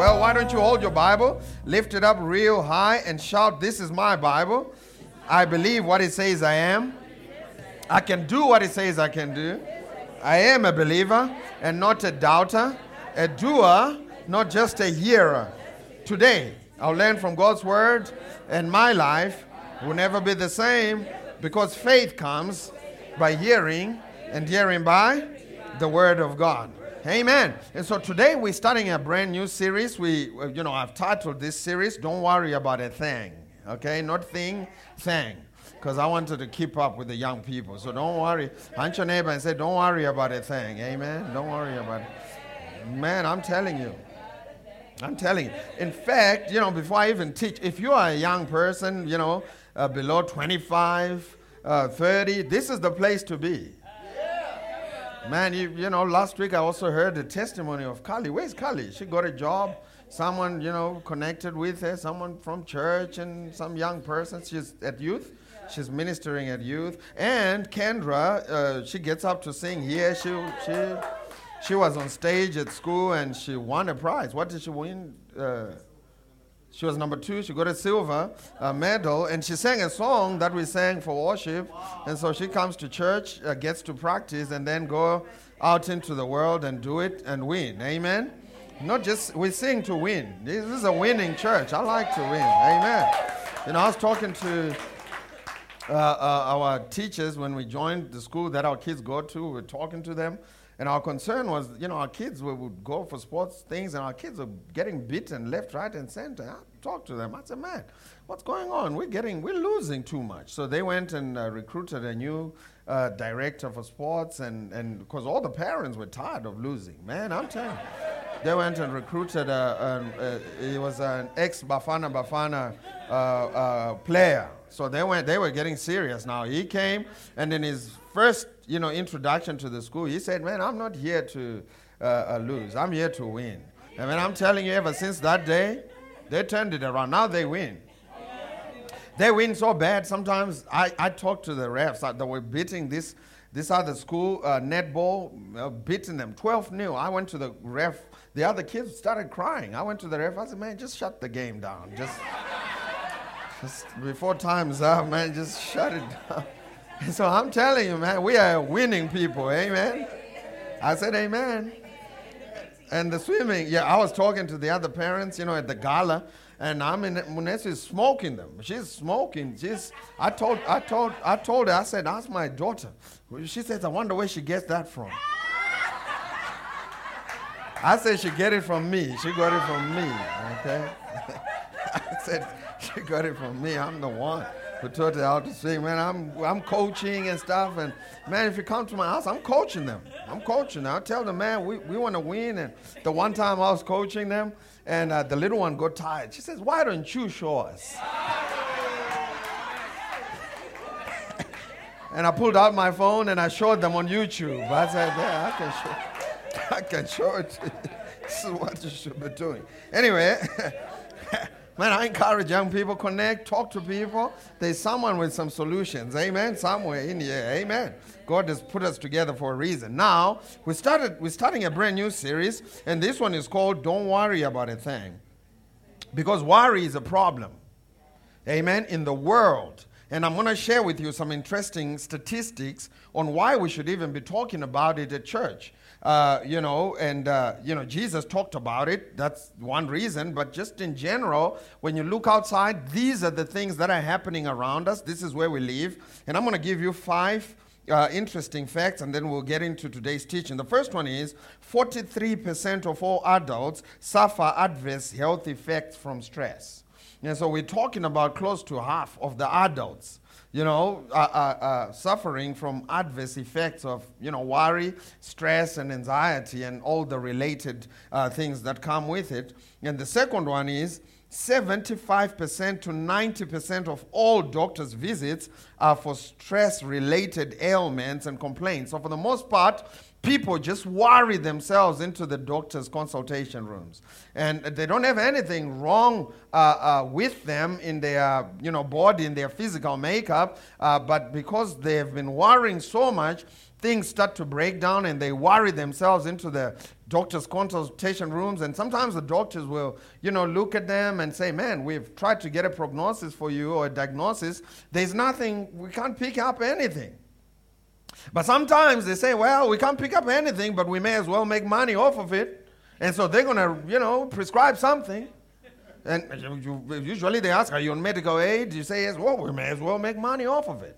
Well, why don't you hold your Bible, lift it up real high, and shout, This is my Bible. I believe what it says I am. I can do what it says I can do. I am a believer and not a doubter, a doer, not just a hearer. Today, I'll learn from God's word, and my life will never be the same because faith comes by hearing, and hearing by the word of God. Amen. And so today we're starting a brand new series. We, uh, you know, I've titled this series "Don't Worry About a Thing." Okay, not thing, thing. Because I wanted to keep up with the young people. So don't worry. Hunt your neighbor and say, "Don't worry about a thing." Amen. Don't worry about it. Man, I'm telling you. I'm telling you. In fact, you know, before I even teach, if you are a young person, you know, uh, below 25, uh, 30, this is the place to be. Man, you, you know, last week I also heard the testimony of Kali. Where's Kali? She got a job. Someone, you know, connected with her, someone from church and some young person. She's at youth. She's ministering at youth. And Kendra, uh, she gets up to sing here. She, she, she was on stage at school and she won a prize. What did she win? Uh, she was number two. She got a silver uh, medal, and she sang a song that we sang for worship. And so she comes to church, uh, gets to practice, and then go out into the world and do it and win. Amen. Not just we sing to win. This is a winning church. I like to win. Amen. You know, I was talking to uh, uh, our teachers when we joined the school that our kids go to. We're talking to them. And our concern was, you know, our kids would, would go for sports things, and our kids are getting beaten left, right, and center. I talked to them. I said, man, what's going on? We're getting, we're losing too much. So they went and uh, recruited a new uh, director for sports, and and because all the parents were tired of losing. Man, I'm telling you. They went and recruited a, a, a, he was an ex Bafana Bafana uh, uh, player. So they went. They were getting serious now. He came, and in his first, you know, introduction to the school, he said, "Man, I'm not here to uh, uh, lose. I'm here to win." And when I'm telling you, ever since that day, they turned it around. Now they win. They win so bad. Sometimes I, I talk to the refs that were beating this this other school uh, netball, uh, beating them 12 0. I went to the ref. The other kids started crying. I went to the ref. I said, "Man, just shut the game down. Just." Just before time's up, man, just shut it down. So I'm telling you, man, we are winning people. Amen. I said, Amen. And the swimming, yeah, I was talking to the other parents, you know, at the gala, and I mean, Munesi is smoking them. She's smoking. She's. I told, I told, I told her. I said, ask my daughter. She says, I wonder where she gets that from. I said she get it from me. She got it from me. Okay. I said she got it from me. I'm the one taught her to sing. Man, I'm I'm coaching and stuff. And man, if you come to my house, I'm coaching them. I'm coaching them. I tell them, man, we, we want to win. And the one time I was coaching them, and uh, the little one got tired. She says, Why don't you show us? and I pulled out my phone and I showed them on YouTube. I said, Yeah, I can show, I can show it. this is what you should be doing. Anyway. Man, I encourage young people connect, talk to people. There's someone with some solutions. Amen. Somewhere in here. Amen. God has put us together for a reason. Now, we started we're starting a brand new series, and this one is called Don't Worry About a Thing. Because worry is a problem. Amen. In the world. And I'm going to share with you some interesting statistics on why we should even be talking about it at church. Uh, you know, and, uh, you know, Jesus talked about it. That's one reason. But just in general, when you look outside, these are the things that are happening around us. This is where we live. And I'm going to give you five uh, interesting facts, and then we'll get into today's teaching. The first one is 43% of all adults suffer adverse health effects from stress. And so we're talking about close to half of the adults, you know, uh, uh, uh, suffering from adverse effects of, you know, worry, stress, and anxiety, and all the related uh, things that come with it. And the second one is 75% to 90% of all doctors' visits are for stress related ailments and complaints. So, for the most part, people just worry themselves into the doctor's consultation rooms. And they don't have anything wrong uh, uh, with them in their you know, body, in their physical makeup, uh, but because they have been worrying so much, things start to break down and they worry themselves into the doctor's consultation rooms. And sometimes the doctors will you know look at them and say man we've tried to get a prognosis for you or a diagnosis. There's nothing we can't pick up anything but sometimes they say well we can't pick up anything but we may as well make money off of it. And so they're going to you know prescribe something. And you- you- usually they ask are you on medical aid? You say yes well we may as well make money off of it.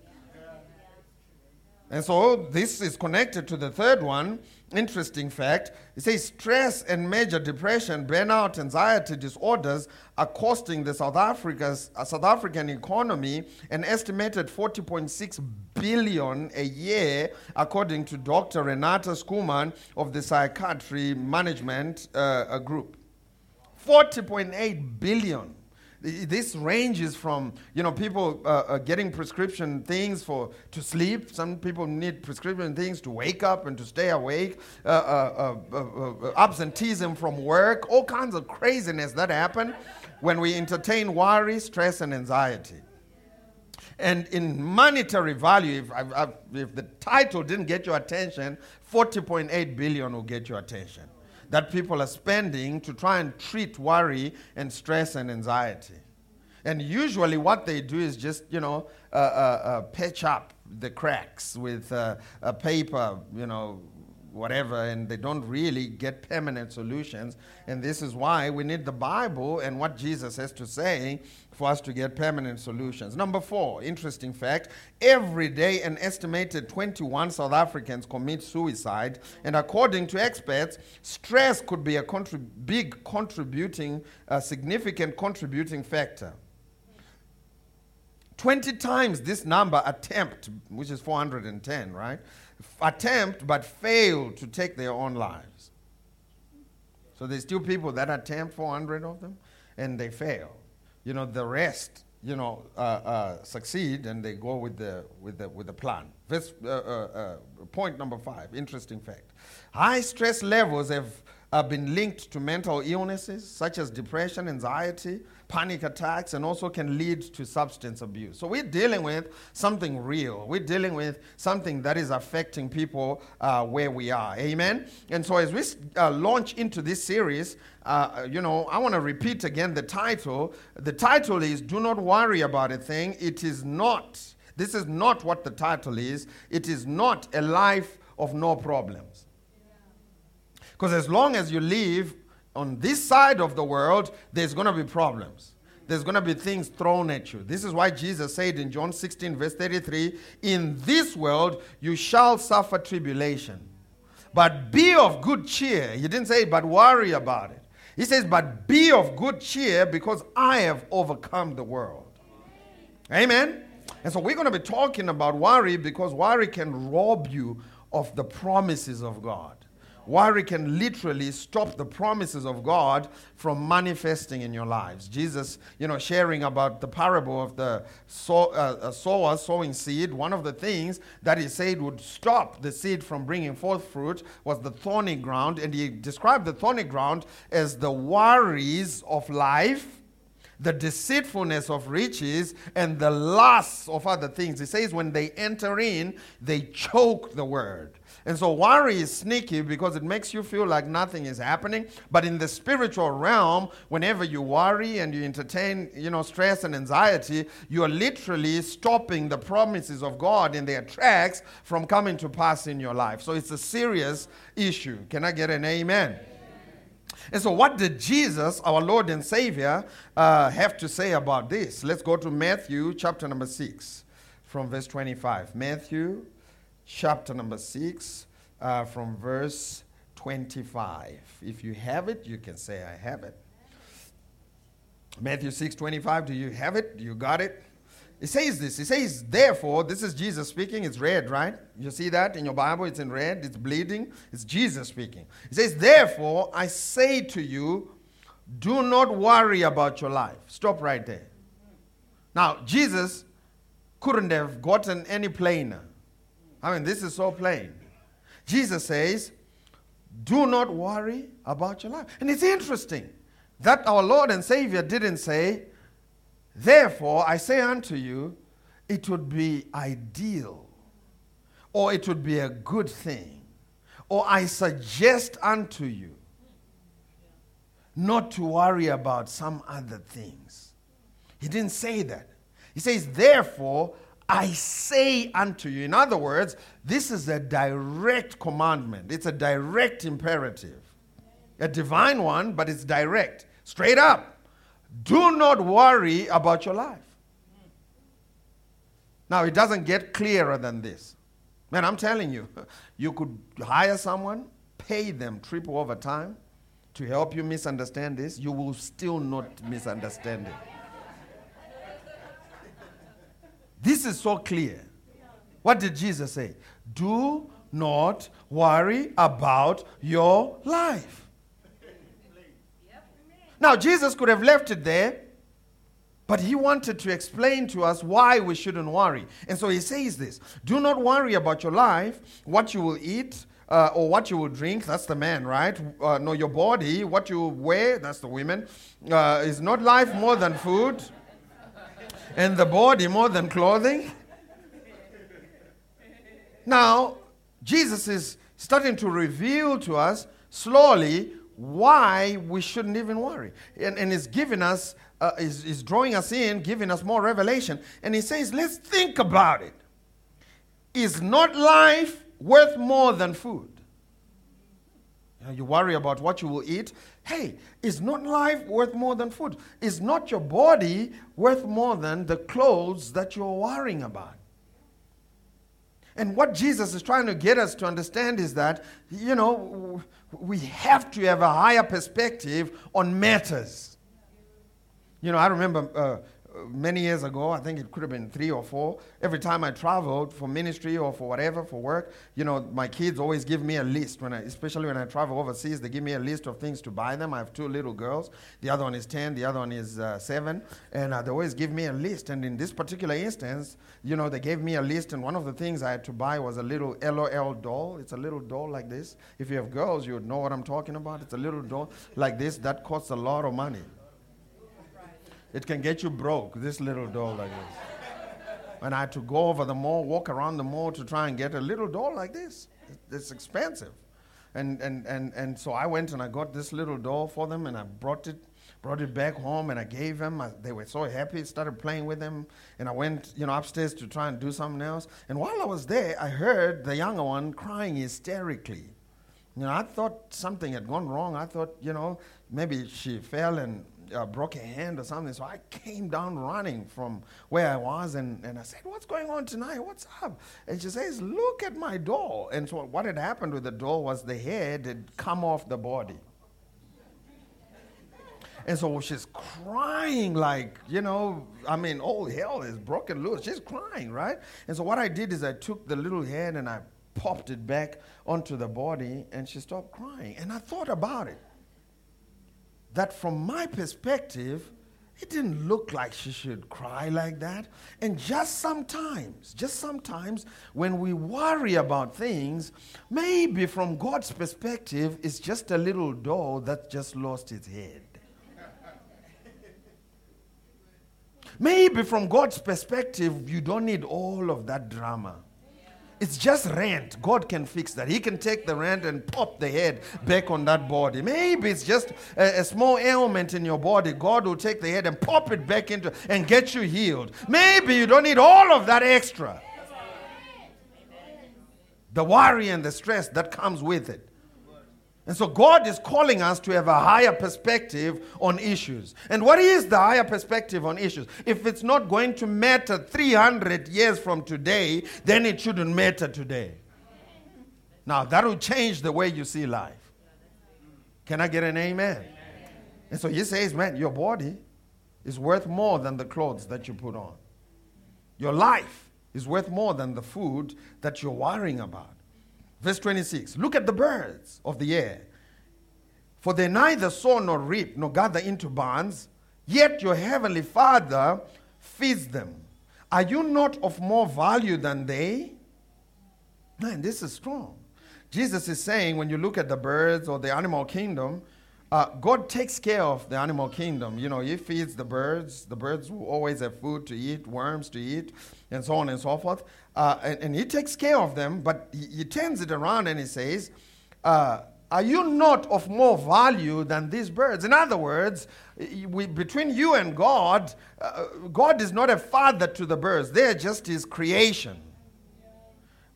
And so this is connected to the third one. Interesting fact. It says stress and major depression, burnout, anxiety disorders are costing the South Africa's uh, South African economy an estimated 40.6 billion a year, according to Dr. Renata Schoeman of the Psychiatry Management uh, uh, Group. 40.8 billion. This ranges from you know people uh, uh, getting prescription things for to sleep. Some people need prescription things to wake up and to stay awake. Uh, uh, uh, absenteeism from work. All kinds of craziness that happen when we entertain worry, stress, and anxiety. And in monetary value, if, I, I, if the title didn't get your attention, 40.8 billion will get your attention. That people are spending to try and treat worry and stress and anxiety. And usually, what they do is just, you know, uh, uh, uh, patch up the cracks with uh, a paper, you know, whatever, and they don't really get permanent solutions. And this is why we need the Bible and what Jesus has to say for us to get permanent solutions. Number four, interesting fact every day an estimated 21 South Africans commit suicide, and according to experts, stress could be a contrib- big contributing, a significant contributing factor. 20 times this number attempt, which is 410, right? Attempt but fail to take their own lives. So there's still people that attempt 400 of them and they fail. You know, the rest, you know, uh, uh, succeed and they go with the, with the, with the plan. Verse, uh, uh, uh, point number five, interesting fact. High stress levels have uh, been linked to mental illnesses such as depression, anxiety, panic attacks, and also can lead to substance abuse. So we're dealing with something real. We're dealing with something that is affecting people uh, where we are. Amen. And so as we uh, launch into this series, uh, you know, I want to repeat again the title. The title is "Do Not Worry About a Thing." It is not. This is not what the title is. It is not a life of no problems. Because as long as you live on this side of the world, there's going to be problems. There's going to be things thrown at you. This is why Jesus said in John 16, verse 33 In this world you shall suffer tribulation. But be of good cheer. He didn't say, but worry about it. He says, but be of good cheer because I have overcome the world. Amen. And so we're going to be talking about worry because worry can rob you of the promises of God. Worry can literally stop the promises of God from manifesting in your lives. Jesus, you know, sharing about the parable of the sow, uh, sower sowing seed, one of the things that he said would stop the seed from bringing forth fruit was the thorny ground. And he described the thorny ground as the worries of life the deceitfulness of riches and the lusts of other things. He says when they enter in, they choke the word. And so worry is sneaky because it makes you feel like nothing is happening. But in the spiritual realm, whenever you worry and you entertain, you know, stress and anxiety, you are literally stopping the promises of God in their tracks from coming to pass in your life. So it's a serious issue. Can I get an amen? And so, what did Jesus, our Lord and Savior, uh, have to say about this? Let's go to Matthew chapter number 6 from verse 25. Matthew chapter number 6 uh, from verse 25. If you have it, you can say, I have it. Matthew 6 25, do you have it? Do You got it? It says this. It says, therefore, this is Jesus speaking. It's red, right? You see that in your Bible? It's in red. It's bleeding. It's Jesus speaking. It says, therefore, I say to you, do not worry about your life. Stop right there. Now, Jesus couldn't have gotten any plainer. I mean, this is so plain. Jesus says, Do not worry about your life. And it's interesting that our Lord and Savior didn't say, Therefore, I say unto you, it would be ideal, or it would be a good thing, or I suggest unto you not to worry about some other things. He didn't say that. He says, Therefore, I say unto you. In other words, this is a direct commandment, it's a direct imperative. A divine one, but it's direct, straight up. Do not worry about your life. Now, it doesn't get clearer than this. Man, I'm telling you, you could hire someone, pay them triple overtime to help you misunderstand this, you will still not misunderstand it. This is so clear. What did Jesus say? Do not worry about your life. Now, Jesus could have left it there, but he wanted to explain to us why we shouldn't worry. And so he says this Do not worry about your life, what you will eat. Uh, or what you will drink, that's the man, right? Uh, no, your body, what you wear, that's the women. Uh, is not life more than food? And the body more than clothing? Now, Jesus is starting to reveal to us slowly why we shouldn't even worry. And, and he's giving us, uh, is, is drawing us in, giving us more revelation. And he says, let's think about it. Is not life worth more than food? You, know, you worry about what you will eat. Hey, is not life worth more than food? Is not your body worth more than the clothes that you're worrying about? And what Jesus is trying to get us to understand is that, you know, we have to have a higher perspective on matters. You know, I remember uh, many years ago, I think it could have been three or four, every time I traveled for ministry or for whatever, for work, you know, my kids always give me a list. When I, especially when I travel overseas, they give me a list of things to buy them. I have two little girls. The other one is 10, the other one is uh, 7. And uh, they always give me a list. And in this particular instance, you know, they gave me a list. And one of the things I had to buy was a little LOL doll. It's a little doll like this. If you have girls, you would know what I'm talking about. It's a little doll like this that costs a lot of money. It can get you broke, this little doll like this. And I had to go over the mall, walk around the mall to try and get a little doll like this, it's expensive. And, and, and, and so I went and I got this little doll for them and I brought it, brought it back home and I gave them. I, they were so happy, started playing with them. And I went, you know, upstairs to try and do something else. And while I was there, I heard the younger one crying hysterically. You know, I thought something had gone wrong. I thought, you know, maybe she fell and uh, broke a hand or something. So I came down running from where I was and, and I said, What's going on tonight? What's up? And she says, Look at my doll. And so what had happened with the doll was the head had come off the body. And so she's crying like, you know, I mean, all hell is broken loose. She's crying, right? And so what I did is I took the little head and I popped it back onto the body and she stopped crying. And I thought about it that from my perspective, it didn't look like she should cry like that. And just sometimes, just sometimes, when we worry about things, maybe from God's perspective, it's just a little doll that just lost its head. Maybe from God's perspective, you don't need all of that drama. It's just rent. God can fix that. He can take the rent and pop the head back on that body. Maybe it's just a, a, small ailment in your body. God will take the head and pop it back into and get you healed. Maybe you don't need all of that extra. The worry and the stress that comes with it. And so God is calling us to have a higher perspective on issues. And what is the higher perspective on issues? If it's not going to matter 300 years from today, then it shouldn't matter today. Now, that will change the way you see life. Can I get an amen? amen? And so he says, man, your body is worth more than the clothes that you put on. Your life is worth more than the food that you're worrying about. Verse 26 Look at the birds of the air, For they neither sow nor reap nor gather into barns, yet your heavenly Father feeds them. Are you not of more value than they? Man, this is strong. Jesus is saying when you look at the birds or the animal kingdom, uh, God takes care of the animal kingdom. You know, He feeds the birds. The birds will always have food to eat, worms to eat, and so on and so forth. Uh, and, and, He takes care of them, but He, he turns it around and He says, uh, Are you not of more value than these birds? In other words, we, between you and God, uh, God is not a father to the birds, they're just His creation.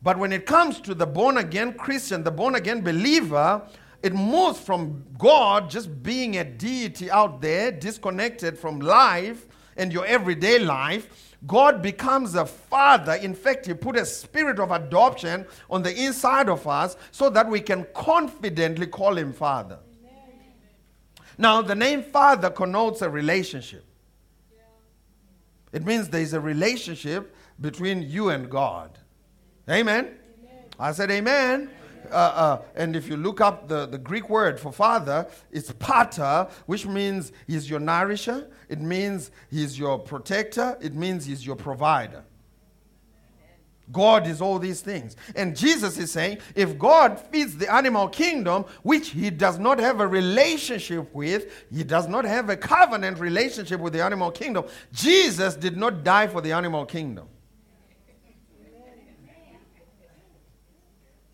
But when it comes to the born again Christian, the born again believer, it moves from God just being a deity out there, disconnected from life and your everyday life. God becomes a father. In fact, He put a spirit of adoption on the inside of us so that we can confidently call Him Father. Now, the name Father connotes a relationship. It means there is a relationship between you and God. Amen? amen. I said, Amen. Uh, uh, and if you look up the, the Greek word for father, it's pater, which means he's your nourisher, it means he's your protector, it means he's your provider. God is all these things. And Jesus is saying if God feeds the animal kingdom, which he does not have a relationship with, he does not have a covenant relationship with the animal kingdom, Jesus did not die for the animal kingdom.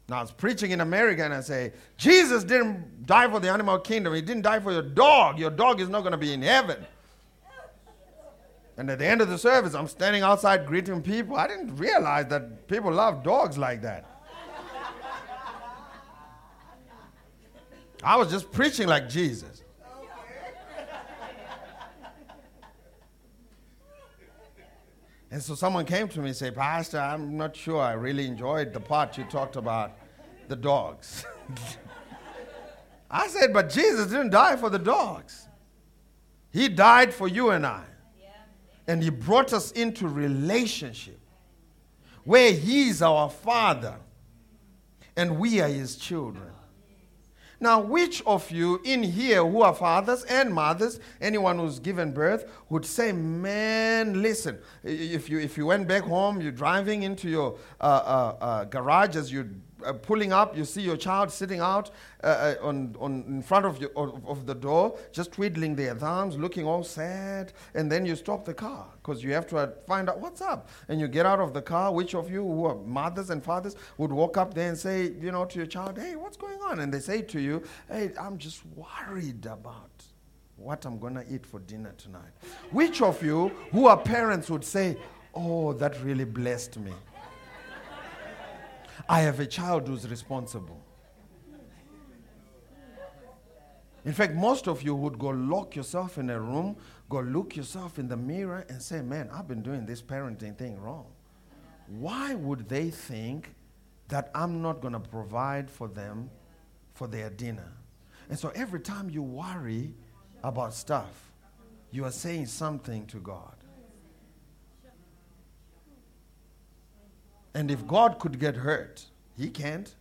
Now, I was preaching in America and I say, Jesus didn't die for the animal kingdom. He didn't die for your dog. Your dog is not going to be in heaven. And at the end of the service, I'm standing outside greeting people. I didn't realize that people love dogs like that. I was just preaching like Jesus. And so someone came to me and said, Pastor, I'm not sure I really enjoyed the part you talked about the dogs. I said, but Jesus didn't die for the dogs. He died for you and I. And he brought us into relationship where he is our father and we are his children. Now, which of you in here who are fathers and mothers, anyone who's given birth, would say, Man, listen, if you, if you went back home, you're driving into your uh, uh, uh, garage as you uh, pulling up, you see your child sitting out uh, uh, on, on, in front of, your, of, of, the door, just twiddling their thumbs, looking all sad, and then you stop the car because you have to uh, find out what's up. And you get out of the car. Which of you who are mothers and fathers would walk up there and say, you know, to your child, hey, what's going on? And they say to you, hey, I'm just worried about what I'm going to eat for dinner tonight. Which of you who are parents would say, oh, that really blessed me? I have a child who's responsible. In fact, most of you would go lock yourself in a room, go look yourself in the mirror, and say, Man, I've been doing this parenting thing wrong. Why would they think that I'm not going to provide for them for their dinner? And so every time you worry about stuff, you are saying something to God. And if God could get hurt, he can't.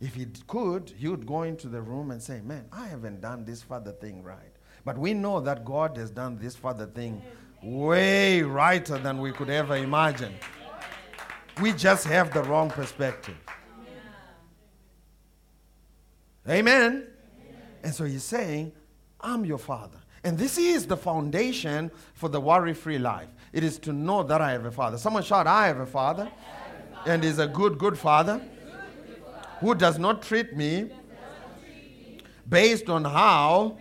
If he could, he would go into the room and say, Man, I haven't done this father thing right. But we know that God has done this father thing way righter than we could ever imagine. We just have the wrong perspective. Amen. And so he's saying, I'm your father. And this is the foundation for the worry free life. It is to know that I have a father. Someone shout, I have a father and is a good, good father who does not treat me based on how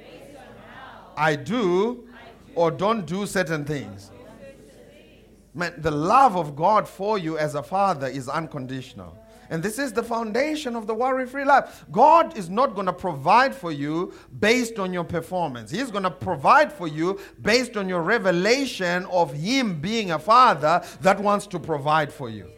I do or don't do certain things. Man, the love of God for you as a father is unconditional. And this is the foundation of the worry free life. God is not going to provide for you based on your performance. He's going to provide for you based on your revelation of Him being a father that wants to provide for you.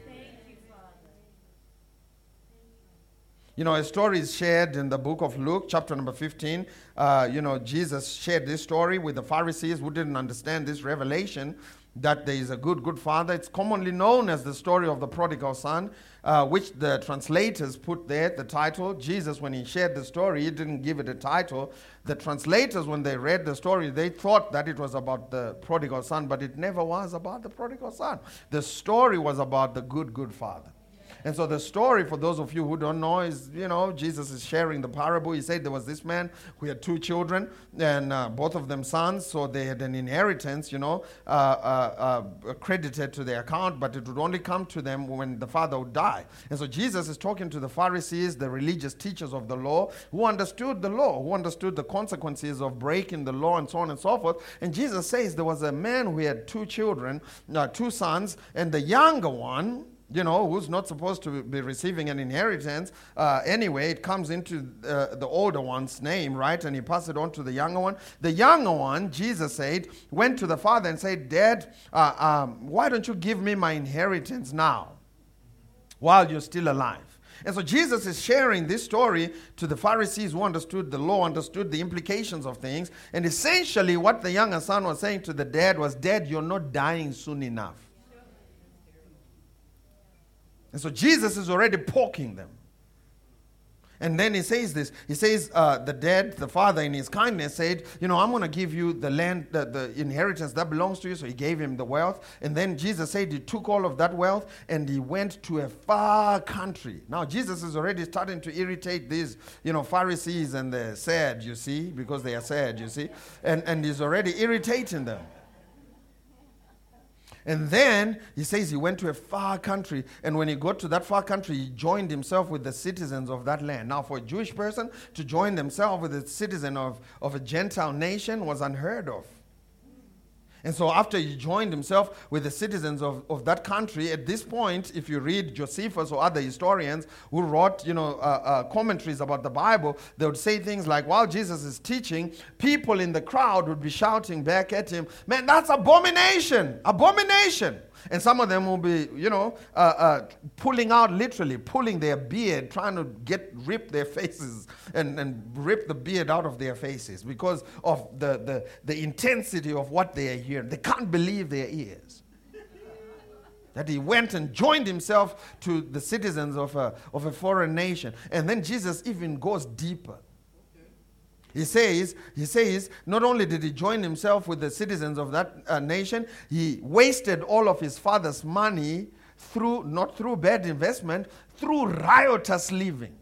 You know, a story is shared in the book of Luke, chapter number 15. Uh, you know, Jesus shared this story with the Pharisees who didn't understand this revelation. that there is a good, good father. It's commonly known as the story of the prodigal son, uh, which the translators put there, the title. Jesus, when he shared the story, he didn't give it a title. The translators, when they read the story, they thought that it was about the prodigal son, but it never was about the prodigal son. The story was about the good, good father. And so the story, for those of you who don't know, is you know Jesus is sharing the parable. He said there was this man who had two children, and uh, both of them sons, so they had an inheritance, you know, uh, uh, uh, credited to their account, but it would only come to them when the father would die. And so Jesus is talking to the Pharisees, the religious teachers of the law, who understood the law, who understood the consequences of breaking the law, and so on and so forth. And Jesus says there was a man who had two children, uh, two sons, and the younger one you know, who's not supposed to be receiving an inheritance. Uh, anyway, it comes into uh, the older one's name, right? And he passes it on to the younger one. The younger one, Jesus said, went to the father and said, Dad, uh, um, why don't you give me my inheritance now while you're still alive? And so Jesus is sharing this story to the Pharisees who understood the law, understood the implications of things. And essentially, what the younger son was saying to the dad was, Dad, you're not dying soon enough. And so Jesus is already poking them. And then he says this. He says, uh, the dead, the father in his kindness said, You know, I'm going to give you the land, the, the inheritance that belongs to you. So he gave him the wealth. And then Jesus said he took all of that wealth and he went to a far country. Now, Jesus is already starting to irritate these, you know, Pharisees and they're sad, you see, because they are sad, you see. And, and he's already irritating them. And then he says he went to a far country. And when he got to that far country, he joined himself with the citizens of that land. Now, for a Jewish person to join themselves with a citizen of, of a Gentile nation was unheard of. And so, after he joined himself with the citizens of, of that country, at this point, if you read Josephus or other historians who wrote you know, uh, uh, commentaries about the Bible, they would say things like, while Jesus is teaching, people in the crowd would be shouting back at him, Man, that's abomination! Abomination! And some of them will be, you know, uh, uh, pulling out literally, pulling their beard, trying to get rip their faces and, and rip the beard out of their faces because of the, the, the intensity of what they are hearing. They can't believe their ears. that he went and joined himself to the citizens of a, of a foreign nation. And then Jesus even goes deeper. He says, he says, not only did he join himself with the citizens of that uh, nation, he wasted all of his father's money through, not through bad investment, through riotous living.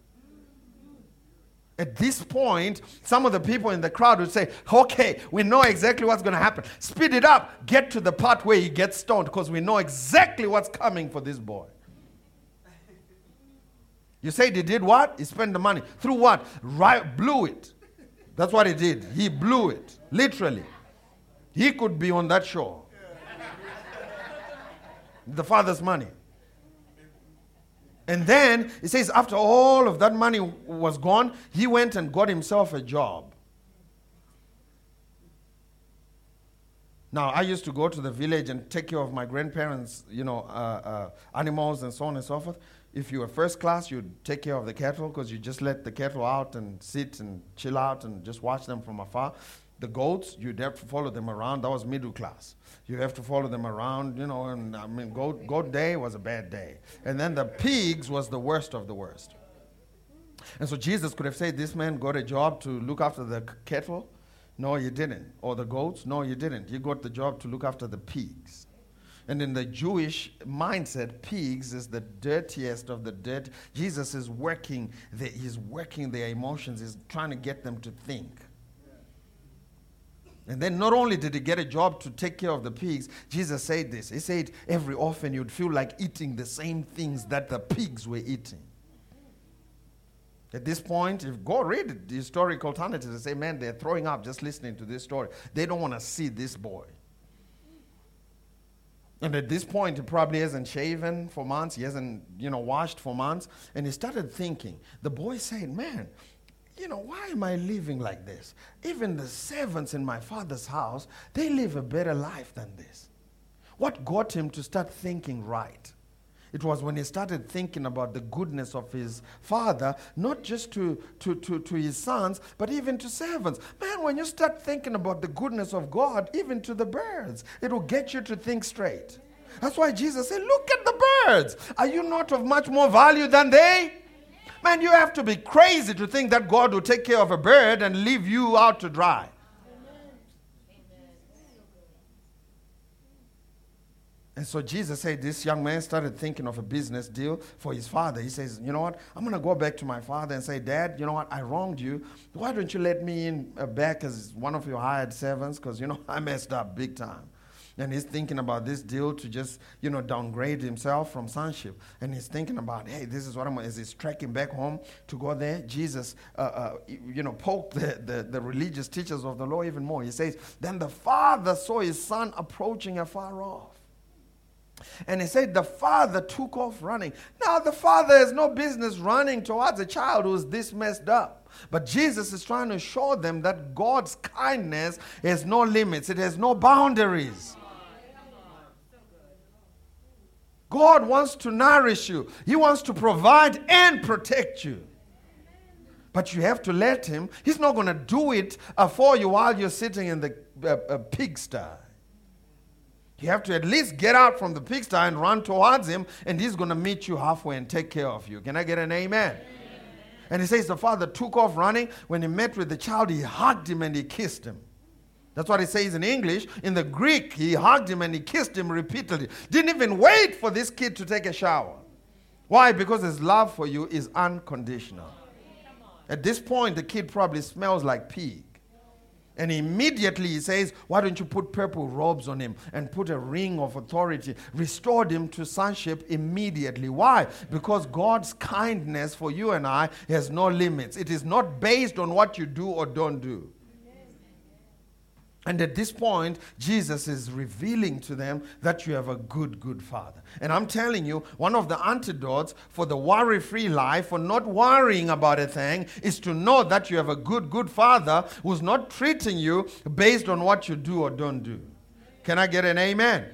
At this point, some of the people in the crowd would say, Okay, we know exactly what's going to happen. Speed it up. Get to the part where he gets stoned because we know exactly what's coming for this boy. You say he did what? He spent the money. Through what? Right, blew it. That's what he did. He blew it, literally. He could be on that shore. the father's money. And then he says, after all of that money was gone, he went and got himself a job. Now, I used to go to the village and take care of my grandparents' you know, uh, uh, animals and so on and so forth if you were first class, you'd take care of the cattle because you just let the cattle out and sit and chill out and just watch them from afar. The goats, you'd have to follow them around. That was middle class. You have to follow them around, you know, and I mean, goat, goat day was a bad day. And then the pigs was the worst of the worst. And so Jesus could have said, This man got a job to look after the cattle. No, you didn't. Or the goats. No, you didn't. You got the job to look after the pigs. And in the Jewish mindset, pigs is the dirtiest of the dirt. Jesus is working, the, he's working their emotions, he's trying to get them to think. And then not only did he get a job to take care of the pigs, Jesus said this. He said, every often you'd feel like eating the same things that the pigs were eating. At this point, if go read the historical narrative and say, man, they're throwing up just listening to this story. They don't want to see this boy. And at this point, he probably hasn't shaven for months. He hasn't, you know, washed for months. And he started thinking. The boy said, man, you know, why am I living like this? Even the servants in my father's house, they live a better life than this. What got him to start thinking right? It was when he started thinking about the goodness of his father, not just to, to, to, to his sons, but even to servants. Man, when you start thinking about the goodness of God, even to the birds, it will get you to think straight. That's why Jesus said, Look at the birds. Are you not of much more value than they? Man, you have to be crazy to think that God will take care of a bird and leave you out to dry. And so Jesus said, This young man started thinking of a business deal for his father. He says, You know what? I'm going to go back to my father and say, Dad, you know what? I wronged you. Why don't you let me in uh, back as one of your hired servants? Because, you know, I messed up big time. And he's thinking about this deal to just, you know, downgrade himself from sonship. And he's thinking about, hey, this is what I'm going to, as he's trekking back home to go there, Jesus, uh, uh, you know, poked the, the, the religious teachers of the law even more. He says, then the father saw his son approaching afar off. And he said the father took off running. Now, the father has no business running towards a child who's this messed up. But Jesus is trying to show them that God's kindness has no limits, it has no boundaries. God wants to nourish you, He wants to provide and protect you. But you have to let Him. He's not going to do it uh, for you while you're sitting in the uh, uh, pigsty. You have to at least get out from the pigsty and run towards him, and he's going to meet you halfway and take care of you. Can I get an amen? amen? And he says the father took off running. When he met with the child, he hugged him and he kissed him. That's what he says in English. In the Greek, he hugged him and he kissed him repeatedly. Didn't even wait for this kid to take a shower. Why? Because his love for you is unconditional. At this point, the kid probably smells like pee. And immediately he says, Why don't you put purple robes on him and put a ring of authority? Restored him to sonship immediately. Why? Because God's kindness for you and I has no limits. It is not based on what you do or don't do. And at this point, Jesus is revealing to them that you have a good, good father. And I'm telling you, one of the antidotes for the worry free life, for not worrying about a thing, is to know that you have a good, good father who's not treating you based on what you do or don't do. Can I get an amen?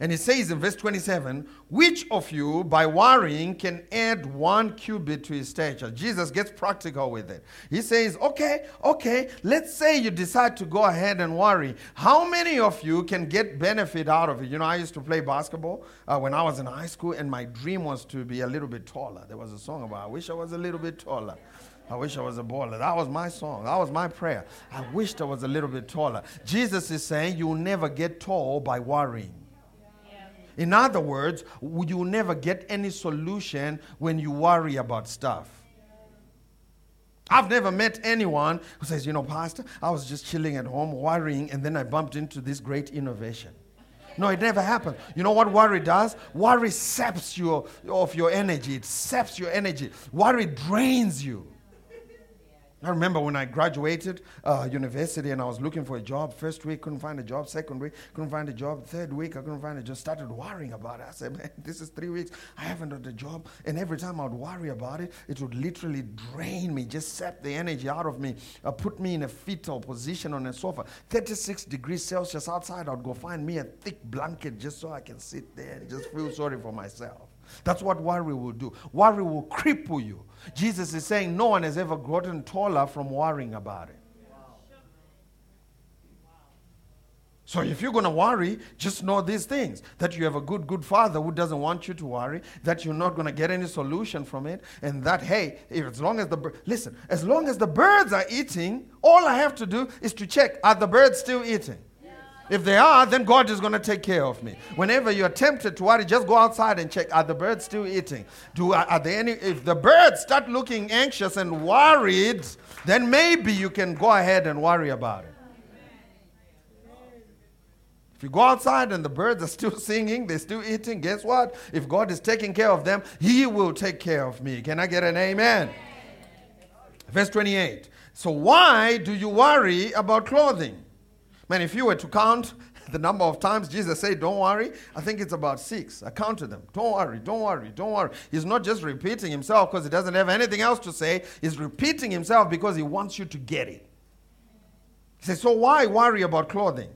And he says in verse 27 Which of you, by worrying, can add one cubit to his stature? Jesus gets practical with it. He says, Okay, okay, let's say you decide to go ahead and worry. How many of you can get benefit out of it? You know, I used to play basketball uh, when I was in high school, and my dream was to be a little bit taller. There was a song about, I wish I was a little bit taller. I wish I was a baller. That was my song. That was my prayer. I wished I was a little bit taller. Jesus is saying you'll never get tall by worrying. In other words, you will never get any solution when you worry about stuff. I've never met anyone who says, you know, Pastor, I was just chilling at home worrying and then I bumped into this great innovation. No, it never happened. You know what worry does? Worry saps you of your energy. It saps your energy. Worry drains you. I remember when I graduated uh, university and I was looking for a job. First week, couldn't find a job. Second week, couldn't find a job. Third week, I couldn't find a job. Started worrying about it. I said, man, this is three weeks. I haven't got a job. And every time I would worry about it, it would literally drain me, just sap the energy out of me, uh, put me in a fetal position on a sofa. 36 degrees Celsius outside, I would go find me a thick blanket just so I can sit there and just feel sorry for myself. That's what worry will do. Worry will cripple you. Jesus is saying no one has ever gotten taller from worrying about it. So if you're going to worry, just know these things that you have a good, good father who doesn't want you to worry, that you're not going to get any solution from it, and that, hey, if, as long as the, listen, as long as the birds are eating, all I have to do is to check, are the birds still eating? If they are, then God is going to take care of me. Whenever you're tempted to worry, just go outside and check. Are the birds still eating? Do are there any? If the birds start looking anxious and worried, then maybe you can go ahead and worry about it. If you go outside and the birds are still singing, they're still eating, guess what? If God is taking care of them, He will take care of me. Can I get an amen? Verse 28. So, why do you worry about clothing? Man, if you were to count the number of times Jesus said, Don't worry, I think it's about six. I counted them. Don't worry, don't worry, don't worry. He's not just repeating himself because he doesn't have anything else to say, he's repeating himself because he wants you to get it. He says, So why worry about clothing?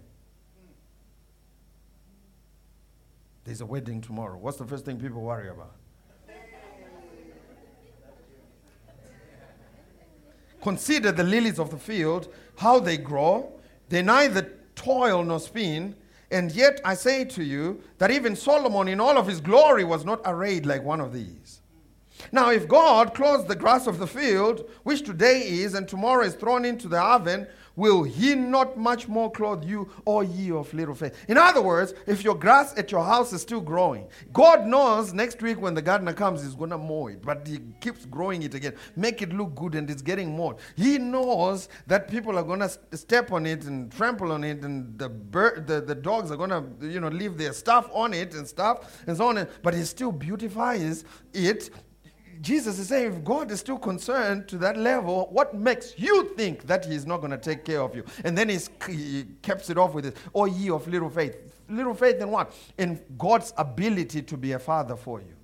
There's a wedding tomorrow. What's the first thing people worry about? Consider the lilies of the field, how they grow. They neither toil nor spin. And yet I say to you that even Solomon in all of his glory was not arrayed like one of these. Now, if God clothes the grass of the field, which today is and tomorrow is thrown into the oven, will he not much more clothe you, O ye of little faith? In other words, if your grass at your house is still growing, God knows next week when the gardener comes, he's going to mow it, but he keeps growing it again, make it look good, and it's getting mowed. He knows that people are going to step on it and trample on it, and the, the, the dogs are going to, you know, leave their stuff on it and stuff and so on, but he still beautifies it Jesus is saying, if God is still concerned to that level, what makes you think that He's not going to take care of you? And then he caps it off with this, Oh, ye of little faith. Little faith in what? In God's ability to be a father for you.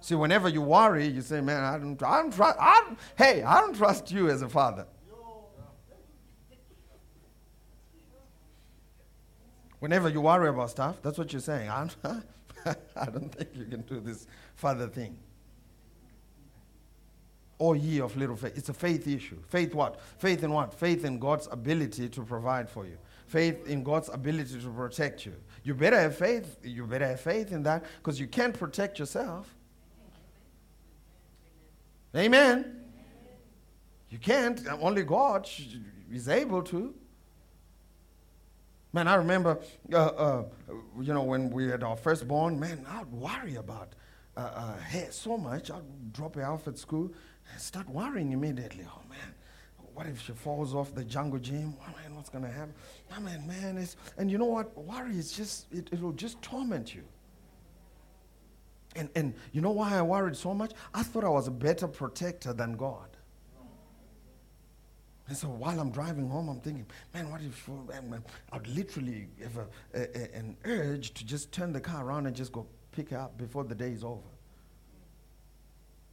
See, whenever you worry, you say, Man, I don't, I don't trust, I don't, hey, I don't trust you as a father. Whenever you worry about stuff, that's what you're saying. I don't, I don't think you can do this father thing. O ye of little faith. It's a faith issue. Faith what? Faith in what? Faith in God's ability to provide for you. Faith in God's ability to protect you. You better have faith. You better have faith in that because you can't protect yourself. Amen. You can't. Only God is able to. Man, I remember, uh, uh, you know, when we had our firstborn, man, I'd worry about uh, uh hair so much. I'd drop her off at school start worrying immediately. Oh man, what if she falls off the jungle gym? Oh man, what's gonna happen? Oh man, man, it's and you know what? Worry is just it, it will just torment you. And and you know why I worried so much? I thought I was a better protector than God. And so while I'm driving home, I'm thinking, man, what if oh, I'd literally have a, a, a, an urge to just turn the car around and just go pick her up before the day is over.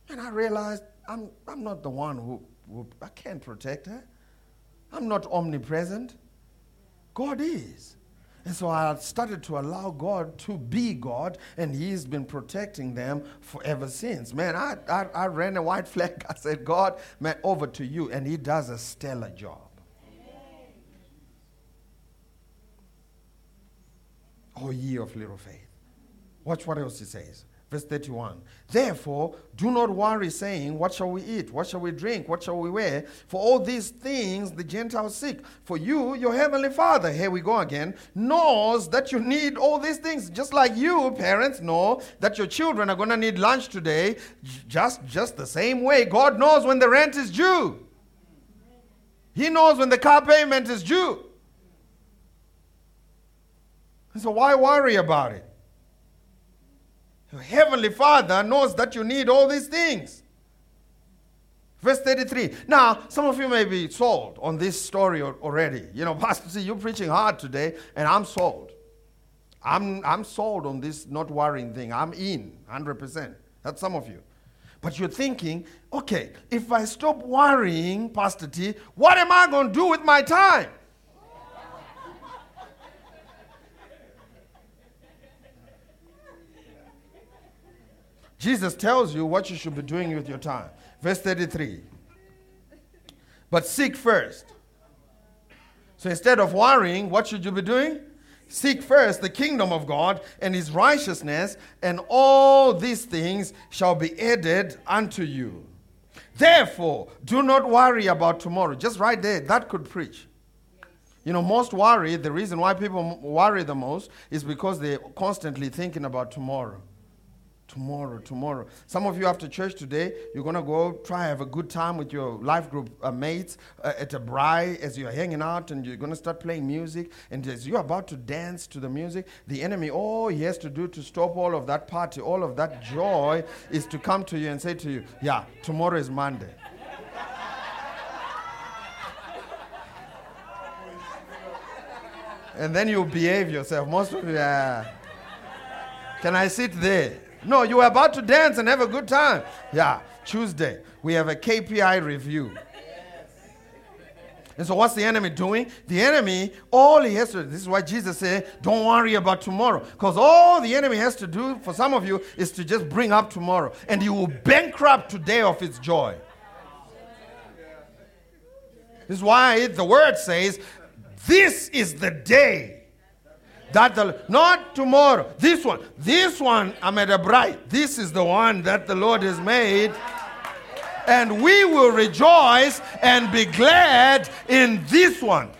And I realized I'm, I'm not the one who, who, I can't protect her. I'm not omnipresent. God is. And so I started to allow God to be God, and He's been protecting them forever since. Man, I, I, I ran a white flag. I said, God, man, over to you. And He does a stellar job. Oh, ye of little faith. Watch what else He says. Verse 31. Therefore, do not worry, saying, What shall we eat? What shall we drink? What shall we wear? For all these things the Gentiles seek. For you, your heavenly Father, here we go again, knows that you need all these things. Just like you, parents, know that your children are going to need lunch today, just, just the same way. God knows when the rent is due, He knows when the car payment is due. So, why worry about it? Heavenly Father knows that you need all these things. Verse 33. Now, some of you may be sold on this story already. You know, Pastor, see, you're preaching hard today, and I'm sold. I'm, I'm sold on this not worrying thing. I'm in 100%. That's some of you. But you're thinking, okay, if I stop worrying, Pastor T, what am I going to do with my time? Jesus tells you what you should be doing with your time. Verse 33. But seek first. So instead of worrying, what should you be doing? Seek first the kingdom of God and his righteousness, and all these things shall be added unto you. Therefore, do not worry about tomorrow. Just right there, that could preach. You know, most worry, the reason why people worry the most is because they're constantly thinking about tomorrow. Tomorrow, tomorrow. Some of you after church today, you're going to go try have a good time with your life group uh, mates uh, at a braai as you're hanging out and you're going to start playing music. And as you're about to dance to the music, the enemy, all he has to do to stop all of that party, all of that joy, is to come to you and say to you, Yeah, tomorrow is Monday. and then you behave yourself. Most of you, uh, can I sit there? No, you were about to dance and have a good time. Yeah, Tuesday, we have a KPI review. And so, what's the enemy doing? The enemy, all he has to this is why Jesus said, Don't worry about tomorrow. Because all the enemy has to do for some of you is to just bring up tomorrow. And he will bankrupt today of its joy. This is why the word says, This is the day that the not tomorrow, this one, this one, I'm at a bright. This is the one that the Lord has made and we will rejoice and be glad in this one.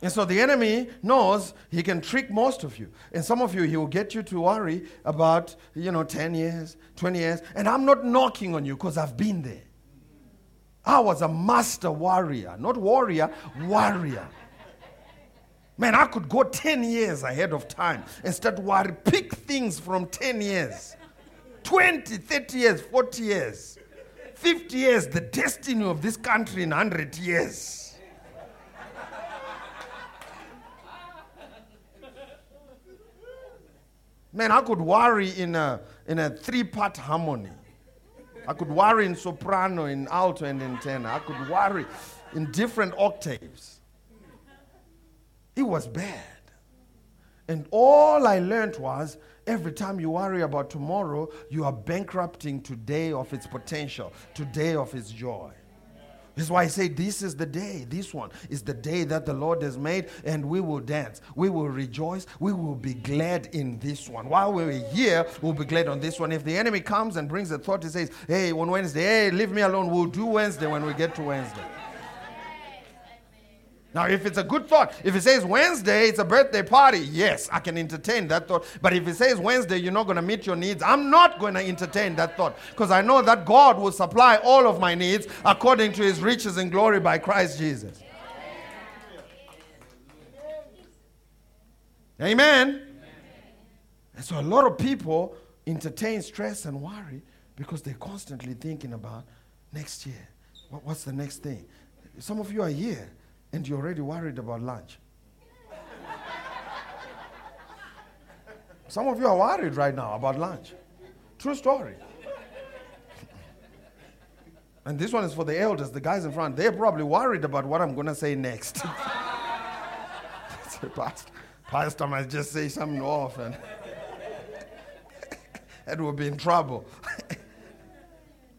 And so the enemy knows he can trick most of you. And some of you, he will get you to worry about, you know, 10 years, 20 years. And I'm not knocking on you because I've been there. I was a master warrior, not warrior, warrior. Man, I could go 10 years ahead of time and start worry, pick things from 10 years. 20, 30 years, 40 years, 50 years, the destiny of this country in 100 years. Man, I could worry in a, in a three part harmony. I could worry in soprano, in alto, and in tenor. I could worry in different octaves. It was bad. And all I learned was every time you worry about tomorrow, you are bankrupting today of its potential, today of its joy. This is why I say this is the day. This one is the day that the Lord has made, and we will dance. We will rejoice. We will be glad in this one. While we're here, we'll be glad on this one. If the enemy comes and brings a thought, he says, Hey, on Wednesday, hey, leave me alone. We'll do Wednesday when we get to Wednesday. Now, if it's a good thought, if it says Wednesday, it's a birthday party, yes, I can entertain that thought. But if it says Wednesday, you're not going to meet your needs, I'm not going to entertain that thought because I know that God will supply all of my needs according to his riches and glory by Christ Jesus. Amen. And so a lot of people entertain stress and worry because they're constantly thinking about next year. What, what's the next thing? Some of you are here and you're already worried about lunch. Some of you are worried right now about lunch. True story. And this one is for the elders, the guys in front. They're probably worried about what I'm going to say next. Pastor, Pastor might just say something off and and we'll be in trouble.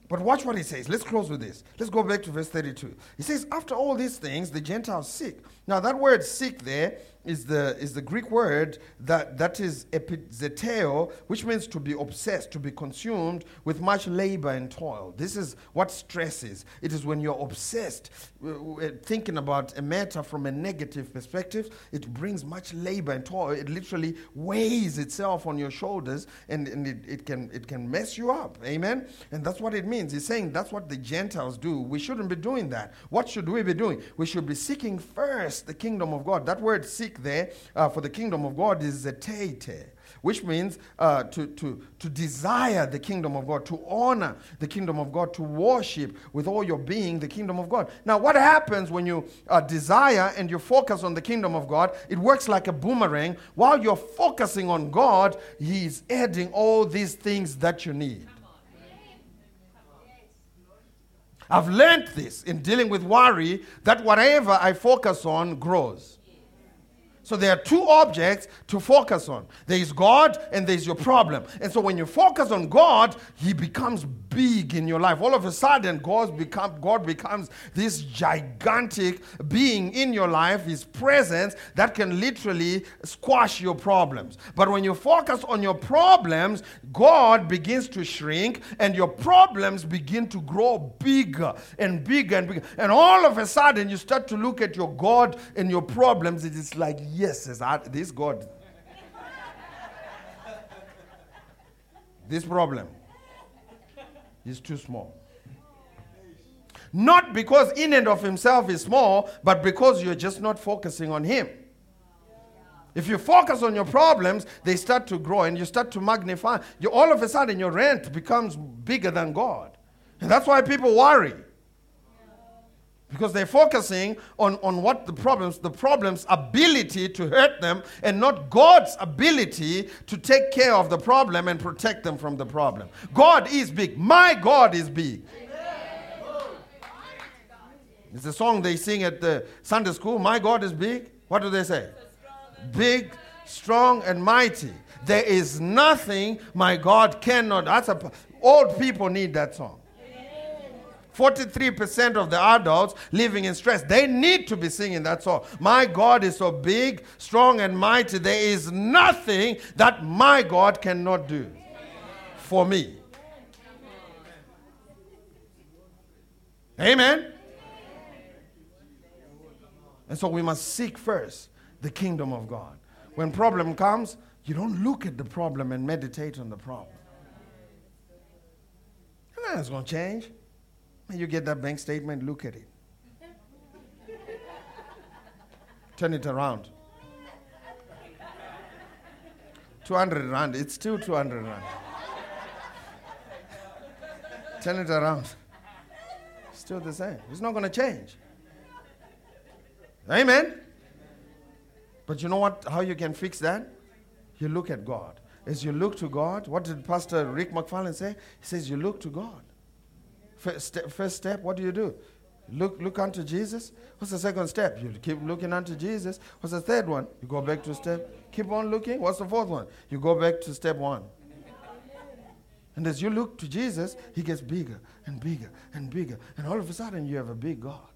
But watch what he says. Let's close with this. Let's go back to verse 32. He says, After all these things, the Gentiles seek. Now, that word seek there is the, is the Greek word that, that is epizeteo, which means to be obsessed, to be consumed with much labor and toil. This is what stress is. It is when you're obsessed, uh, uh, thinking about a matter from a negative perspective, it brings much labor and toil. It literally weighs itself on your shoulders and, and it, it, can, it can mess you up. Amen? And that's what it means. He's saying that's what the Gentiles do. We shouldn't be doing that. What should we be doing? We should be seeking first the kingdom of God. That word seek there uh, for the kingdom of God is zetete, which means uh, to, to, to desire the kingdom of God, to honor the kingdom of God, to worship with all your being the kingdom of God. Now, what happens when you uh, desire and you focus on the kingdom of God? It works like a boomerang. While you're focusing on God, He's adding all these things that you need. I've learned this in dealing with worry that whatever I focus on grows. So there are two objects to focus on. There is God and there is your problem. And so when you focus on God, He becomes big in your life. All of a sudden, God, become, God becomes this gigantic being in your life, His presence that can literally squash your problems. But when you focus on your problems, God begins to shrink and your problems begin to grow bigger and bigger and bigger. And all of a sudden, you start to look at your God and your problems. It is like, yes, this God. this problem is too small. Not because in and of himself is small, but because you're just not focusing on him. If you focus on your problems, they start to grow and you start to magnify. You, all of a sudden, your rent becomes bigger than God. And that's why people worry because they're focusing on, on what the problems the problem's ability to hurt them and not god's ability to take care of the problem and protect them from the problem god is big my god is big It's a song they sing at the Sunday school. My God is big. What do they say? Big, strong, and mighty. There is nothing my God cannot. That's a, old people need that song. 43% of the adults living in stress, they need to be singing that song. My God is so big, strong, and mighty. There is nothing that my God cannot do for me. Amen. And so we must seek first the kingdom of God. When problem comes, you don't look at the problem and meditate on the problem. Ah, and that's going to change. You get that bank statement, look at it. Turn it around. 200 rand, it's still 200 rand. Turn it around. Still the same. It's not going to change. Amen. But you know what? How you can fix that? You look at God. As you look to God, what did Pastor Rick McFarland say? He says, You look to God. First step, first step what do you do? Look, look unto Jesus. What's the second step? You keep looking unto Jesus. What's the third one? You go back to step. Keep on looking. What's the fourth one? You go back to step one. And as you look to Jesus, he gets bigger and bigger and bigger. And all of a sudden, you have a big God.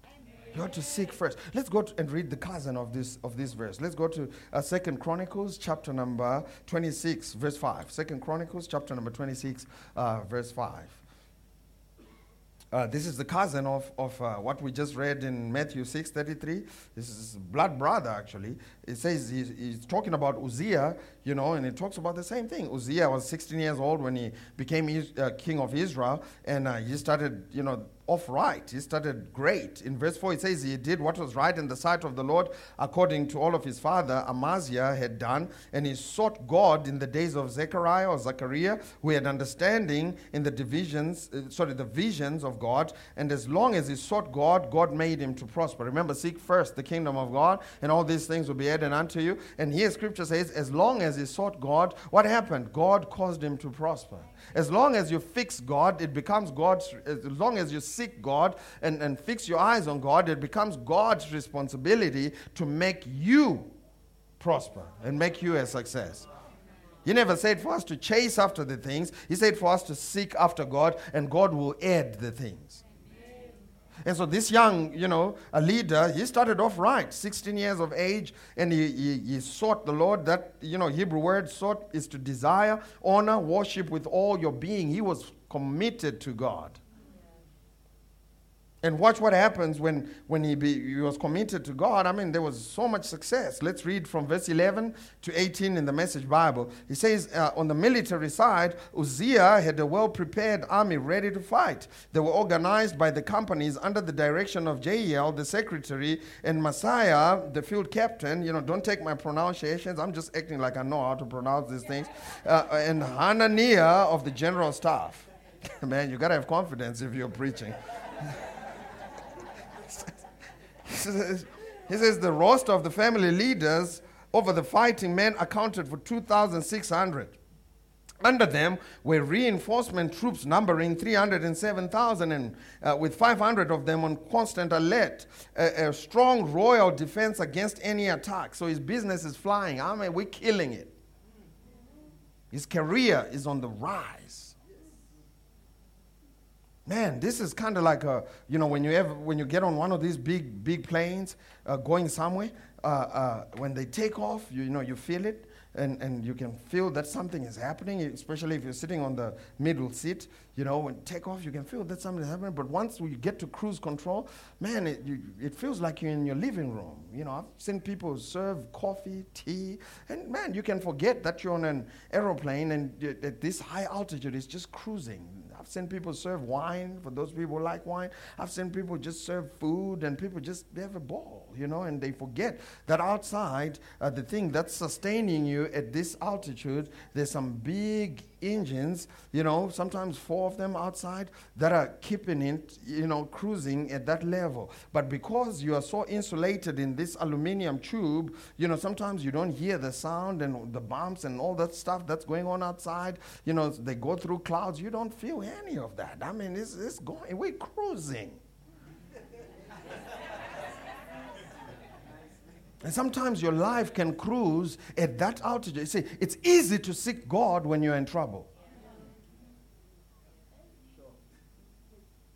You ought to seek first. Let's go and read the cousin of this of this verse. Let's go to uh, Second Chronicles chapter number 26, verse 5. Second Chronicles chapter number 26, uh, verse 5. Uh, this is the cousin of, of uh, what we just read in Matthew 6 33. This is blood brother, actually. It says he's, he's, talking about Uzziah, you know, and it talks about the same thing. Uzziah was 16 years old when he became uh, king of Israel, and uh, he started, you know, off right. He started great. In verse 4, it says he did what was right in the sight of the Lord according to all of his father Amaziah had done, and he sought God in the days of Zechariah or Zechariah, who had understanding in the divisions, uh, sorry, the visions of God. And as long as he sought God, God made him to prosper. Remember, seek first the kingdom of God, and all these things will be added unto you. And here scripture says, as long as he sought God, what happened? God caused him to prosper. As long as you fix God, it becomes God's, as long as you seek God and, and fix your eyes on God, it becomes God's responsibility to make you prosper and make you a success. He never said for us to chase after the things, He said for us to seek after God, and God will add the things. And so this young, you know, a leader, he started off right, 16 years of age, and he, he, he, sought the Lord. That, you know, Hebrew word sought is to desire, honor, worship with all your being. He was committed to God. And watch what happens when, when he, be, he was committed to God. I mean, there was so much success. Let's read from verse 11 to 18 in the Message Bible. He says, uh, on the military side, Uzziah had a well prepared army ready to fight. They were organized by the companies under the direction of Jeiel, the secretary, and Maaseiah, the field captain. You know, don't take my pronunciations. I'm just acting like I know how to pronounce these things. Uh, and Hananiah of the general staff. Man, you got to have confidence if you're preaching. He says, the roster of the family leaders over the fighting men accounted for 2,600. Under them were reinforcement troops numbering 307,000, and uh, with 500 of them on constant alert. A, a, strong royal defense against any attack. So his business is flying. I mean, we're killing it. His career is on the rise man this is kind of like a you know when you ever when you get on one of these big big planes uh, going somewhere uh, uh, when they take off you, you know you feel it and, and you can feel that something is happening, especially if you're sitting on the middle seat. You know, when take off, you can feel that something is happening. But once you get to cruise control, man, it, you, it feels like you're in your living room. You know, I've seen people serve coffee, tea, and man, you can forget that you're on an aeroplane and at this high altitude, it's just cruising. I've seen people serve wine for those people who like wine. I've seen people just serve food and people just they have a ball, you know, and they forget that outside, uh, the thing that's sustaining you at this altitude, there's some big engines, you know, sometimes four of them outside that are keeping it, you know, cruising at that level. But because you are so insulated in this aluminum tube, you know, sometimes you don't hear the sound and the bumps and all that stuff that's going on outside. You know, they go through clouds. You don't feel any of that. I mean, it's, it's going, we're cruising. And sometimes your life can cruise at that altitude. You see, it's easy to seek God when you're in trouble.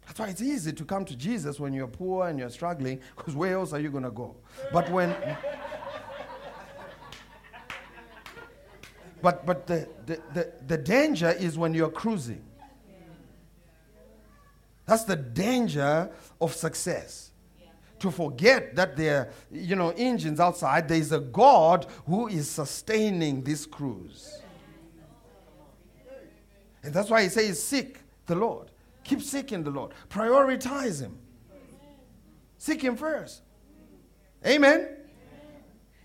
That's why it's easy to come to Jesus when you're poor and you're struggling, because where else are you going to go? But when. But, but the, the, the, the danger is when you're cruising. That's the danger of success. To forget that there are, you know, engines outside, there is a God who is sustaining this cruise. And that's why he says, seek the Lord. Keep seeking the Lord. Prioritize him. Seek him first. Amen.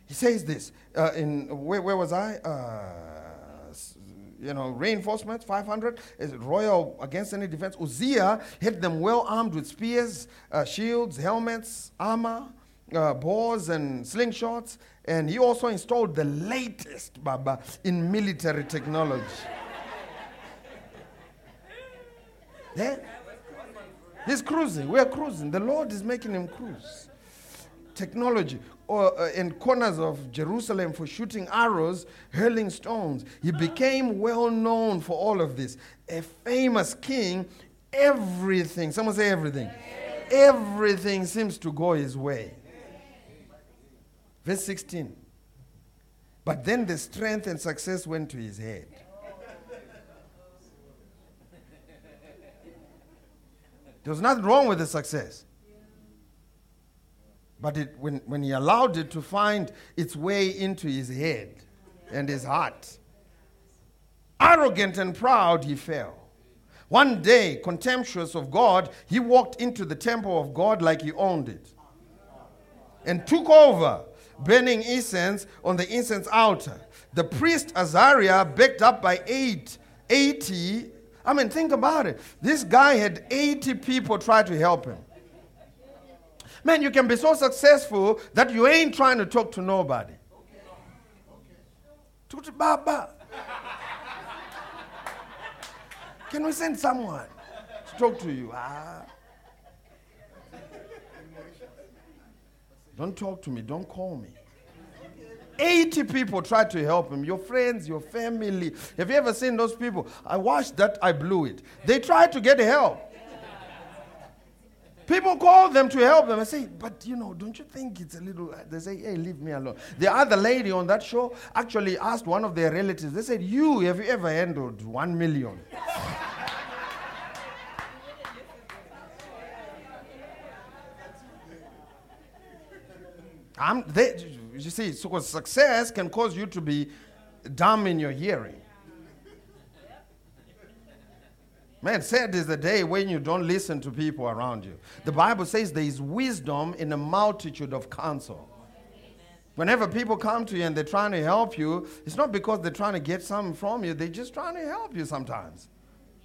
He says this uh, in where, where was I? Uh, you know, reinforcements, 500. Is royal against any defense? Uzziah had them well armed with spears, uh, shields, helmets, armor, uh, bows, and slingshots. And he also installed the latest, Baba, in military technology. yeah? He's cruising. We're cruising. The Lord is making him cruise technology or uh, in corners of Jerusalem for shooting arrows, hurling stones. He became well known for all of this. A famous king, everything, someone say everything. Everything seems to go his way. Verse 16. But then the strength and success went to his head. There was nothing wrong with the success. But it, when, when he allowed it to find its way into his head and his heart, arrogant and proud, he fell. One day, contemptuous of God, he walked into the temple of God like he owned it and took over, burning incense on the incense altar. The priest Azariah, backed up by eight, 80, I mean, think about it. This guy had 80 people try to help him. Man, you can be so successful that you ain't trying to talk to nobody. Talk to Baba. Can we send someone to talk to you? Ah. Don't talk to me. Don't call me. 80 people tried to help him. Your friends, your family. Have you ever seen those people? I watched that, I blew it. They tried to get help. People call them to help them. I say, but you know, don't you think it's a little. They say, hey, leave me alone. The other lady on that show actually asked one of their relatives, they said, you, have you ever handled one million? I'm, they, you see, so 'cause success can cause you to be dumb in your hearing. Man, sad is the day when you don't listen to people around you. The Bible says there is wisdom in a multitude of counsel. Whenever people come to you and they're trying to help you, it's not because they're trying to get something from you, they're just trying to help you sometimes.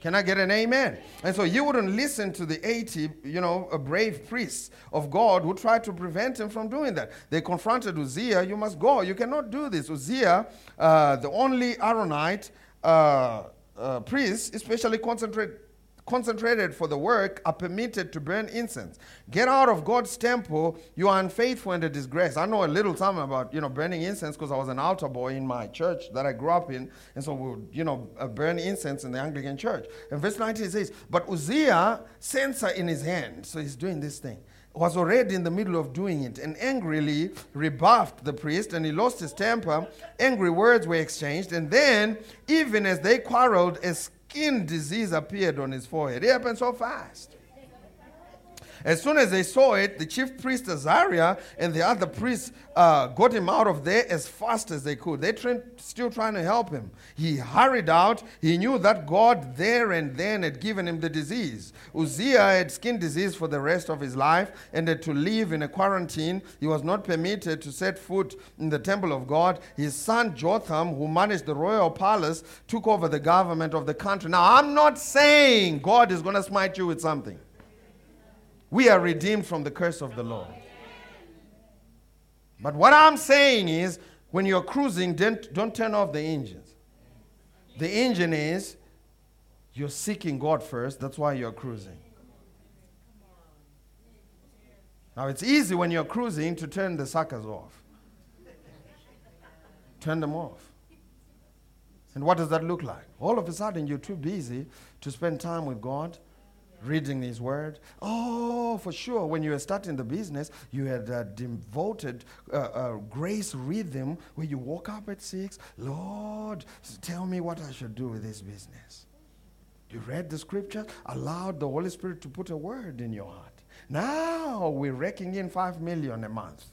Can I get an amen? And so you wouldn't listen to the 80, you know, a brave priests of God who tried to prevent him from doing that. They confronted Uzziah, you must go. You cannot do this. Uzziah, uh, the only Aaronite uh, uh, priest, especially concentrate, concentrated for the work, are permitted to burn incense. Get out of God's temple. You are unfaithful and a disgrace. I know a little something about you know burning incense because I was an altar boy in my church that I grew up in, and so we would you know uh, burn incense in the Anglican church. And verse 19 says, "But Uzziah, censer in his hand, so he's doing this thing." Was already in the middle of doing it and angrily rebuffed the priest, and he lost his temper. Angry words were exchanged, and then, even as they quarreled, a skin disease appeared on his forehead. It happened so fast. As soon as they saw it, the chief priest Azariah and the other priests uh, got him out of there as fast as they could. They were still trying to help him. He hurried out. He knew that God there and then had given him the disease. Uzziah had skin disease for the rest of his life and had to live in a quarantine. He was not permitted to set foot in the temple of God. His son Jotham, who managed the royal palace, took over the government of the country. Now, I'm not saying God is going to smite you with something. We are redeemed from the curse of the law. But what I'm saying is, when you're cruising, don't, don't turn off the engines. The engine is you're seeking God first. That's why you're cruising. Now, it's easy when you're cruising to turn the suckers off. Turn them off. And what does that look like? All of a sudden, you're too busy to spend time with God, reading His Word. Oh, for sure, when you were starting the business, you had uh, devoted uh, uh, grace rhythm where you woke up at six. Lord, tell me what I should do with this business. You read the scripture, allowed the Holy Spirit to put a word in your heart. Now we're raking in five million a month.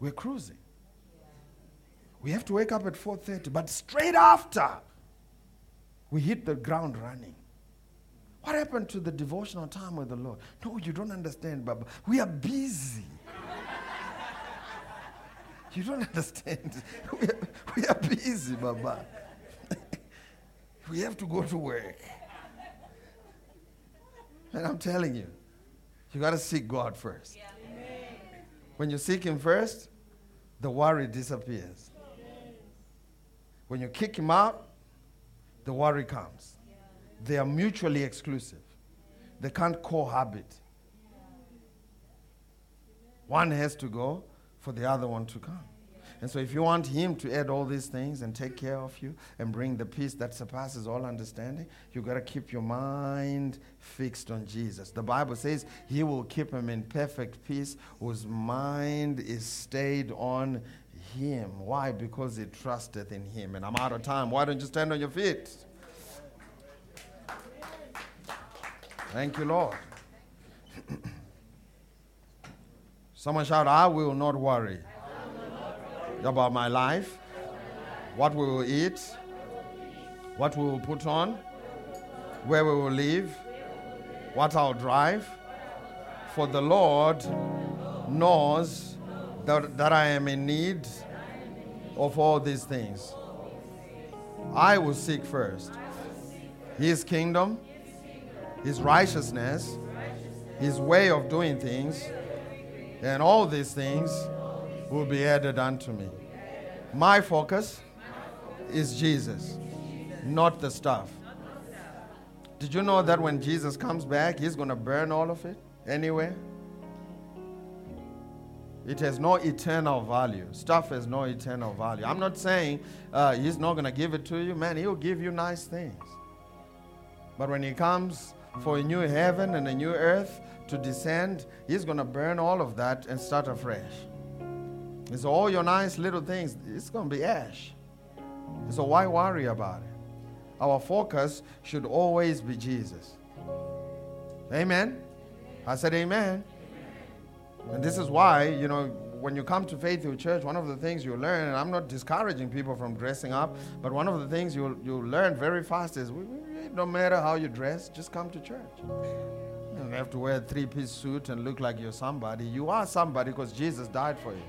We're cruising. We have to wake up at 4:30, but straight after we hit the ground running. What happened to the devotional time with the Lord? No, you don't understand, Baba. We are busy. you don't understand. We are, we are busy, Baba. we have to go to work. And I'm telling you, you got to seek God first. When you seek Him first, the worry disappears. When you kick Him out, the worry comes. They are mutually exclusive, they can't cohabit. One has to go for the other one to come. And so, if you want Him to add all these things and take care of you and bring the peace that surpasses all understanding, you've got to keep your mind fixed on Jesus. The Bible says He will keep him in perfect peace whose mind is stayed on Him. Why? Because he trusteth in Him. And I'm out of time. Why don't you stand on your feet? Thank you, Lord. Someone shout, I will not worry about my life, what we will eat, what we will put on, where we will live, what I'll drive. For the Lord knows that, that I am in need of all these things. I will seek first His kingdom, His righteousness, His way of doing things, and all these things will be added unto me. My focus is Jesus, not the stuff. Did you know that when Jesus comes back, he's going to burn all of it anyway? It has no eternal value. Stuff has no eternal value. I'm not saying uh, he's not going to give it to you. Man, he'll give you nice things. But when he comes for a new heaven and a new earth to descend, he's going to burn all of that and start afresh. And so all your nice little things, it's going to be ash. So why worry about it? Our focus should always be Jesus. Amen. I said amen. And this is why, you know, when you come to Faith Hill Church, one of the things you learn, and I'm not discouraging people from dressing up, but one of the things you'll, you learn very fast is we, we, no matter how you dress, just come to church. You don't have to wear a three piece suit and look like you're somebody. You are somebody because Jesus died for you.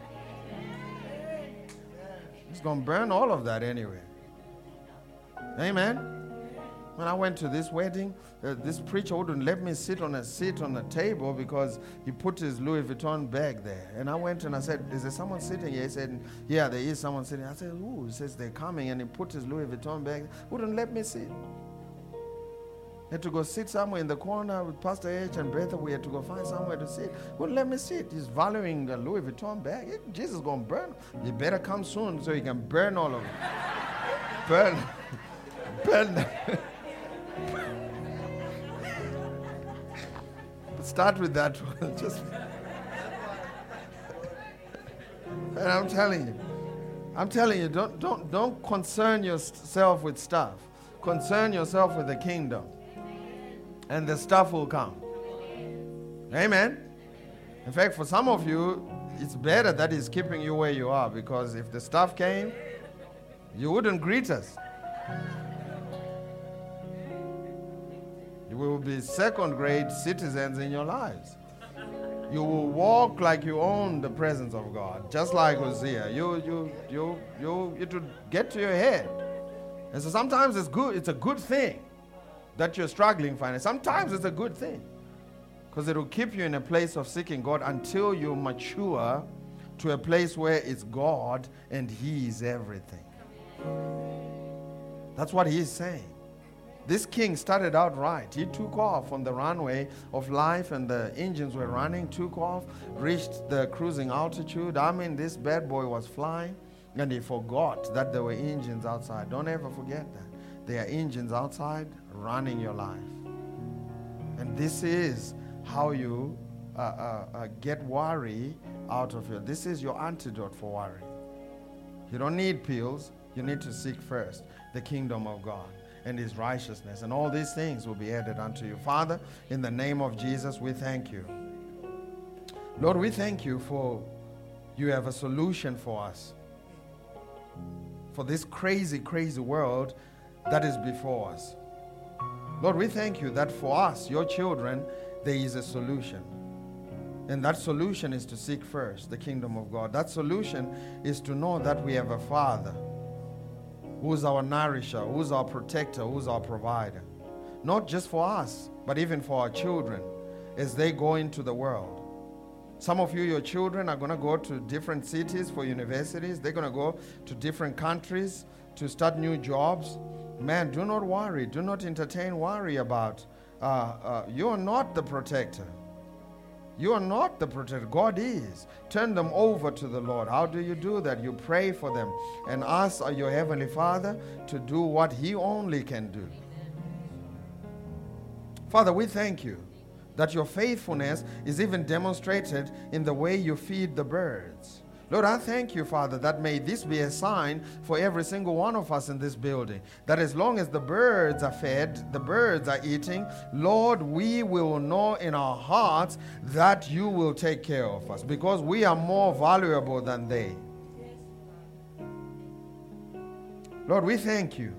He's going to burn all of that anyway. Amen. When I went to this wedding, uh, this preacher wouldn't let me sit on a seat on a table because he put his Louis Vuitton bag there. And I went and I said, Is there someone sitting here? He said, Yeah, there is someone sitting. I said, Who? He says, They're coming. And he put his Louis Vuitton bag. Wouldn't let me sit. Had to go sit somewhere in the corner with Pastor H and Bertha. We had to go find somewhere to sit. Wouldn't let me sit. He's valuing a Louis Vuitton bag. Eh, Jesus gonna burn. You better come soon so he can burn all of it. burn, burn. Start with that one. Just. and I'm telling you, I'm telling you, don't don't don't concern yourself with stuff. Concern yourself with the kingdom and the stuff will come. Amen. In fact, for some of you, it's better that He's keeping you where you are because if the stuff came, you wouldn't greet us. You will be second grade citizens in your lives. You will walk like you own the presence of God, just like Hosea. You, you, you, you, it will get to your head. And so sometimes it's good, it's a good thing that you're struggling financially. Sometimes it's a good thing because it will keep you in a place of seeking God until you mature to a place where it's God and He is everything. That's what He's saying. This king started out right. He took off on the runway of life, and the engines were running, took off, reached the cruising altitude. I mean, this bad boy was flying, and he forgot that there were engines outside. Don't ever forget that. There are engines outside running your life. And this is how you uh, uh, uh, get worry out of your. This is your antidote for worry. You don't need pills. You need to seek first the kingdom of God and his righteousness, and all these things will be added unto you. Father, in the name of Jesus, we thank you. Lord, we thank you for you have a solution for us. For this crazy, crazy world that is before us. Lord, we thank you that for us, your children, there is a solution. And that solution is to seek first the kingdom of God. That solution is to know that we have a Father who's our nourisher, who's our protector, who's our provider. Not just for us, but even for our children as they go into the world. Some of you, your children, are going to go to different cities for universities. They're going to go to different countries to start new jobs. Man, do not worry. Do not entertain worry about. Uh, uh, you are not the protector. You are not the protector. God is. Turn them over to the Lord. How do you do that? You pray for them and ask your Heavenly Father to do what He only can do. Father, we thank you that your faithfulness is even demonstrated in the way you feed the birds. Lord, I thank you, Father, that may this be a sign for every single one of us in this building. That as long as the birds are fed, the birds are eating, Lord, we will know in our hearts that you will take care of us because we are more valuable than they. Lord, we thank you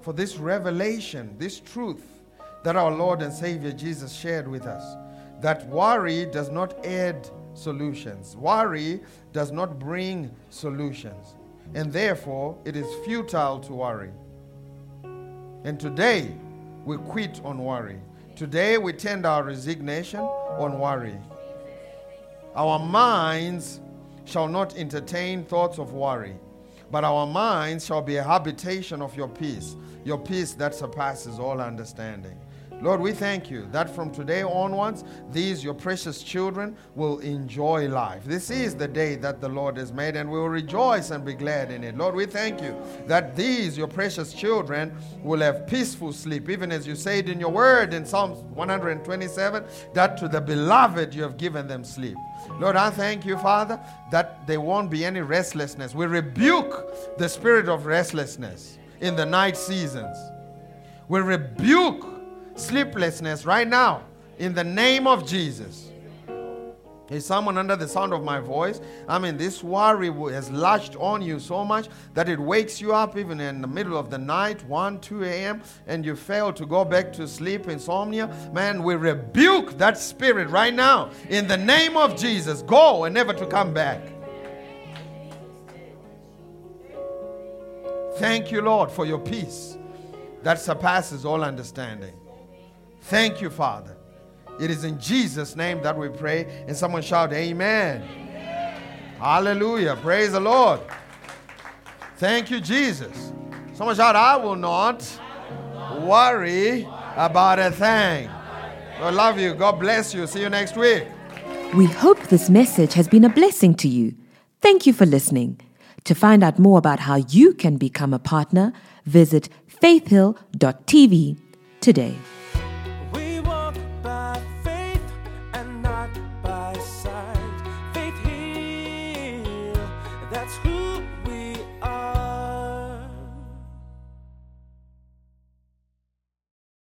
for this revelation, this truth that our Lord and Savior Jesus shared with us. That worry does not add solutions. Worry does not bring solutions. And therefore, it is futile to worry. And today, we quit on worry. Today, we tend our resignation on worry. Our minds shall not entertain thoughts of worry, but our minds shall be a habitation of your peace, your peace that surpasses all understanding. Lord, we thank you that from today onwards, these, your precious children, will enjoy life. This is the day that the Lord has made, and we will rejoice and be glad in it. Lord, we thank you that these, your precious children, will have peaceful sleep, even as you said in your word in Psalms 127, that to the beloved you have given them sleep. Lord, I thank you, Father, that there won't be any restlessness. We rebuke the spirit of restlessness in the night seasons. We rebuke sleeplessness right now in the name of Jesus. Is someone under the sound of my voice? I mean, this worry has latched on you so much that it wakes you up even in the middle of the night, 1, 2 a.m., and you fail to go back to sleep, insomnia. Man, we rebuke that spirit right now in the name of Jesus. Go and never to come back. Thank you, Lord, for your peace that surpasses all understanding. Thank you, Father. It is in Jesus' name that we pray. And someone shout, Amen. Amen. Hallelujah. Praise the Lord. Thank you, Jesus. Someone shout, I will not worry about a thing. I love you. God bless you. See you next week. We hope this message has been a blessing to you. Thank you for listening. To find out more about how you can become a partner, visit faithhill.tv today.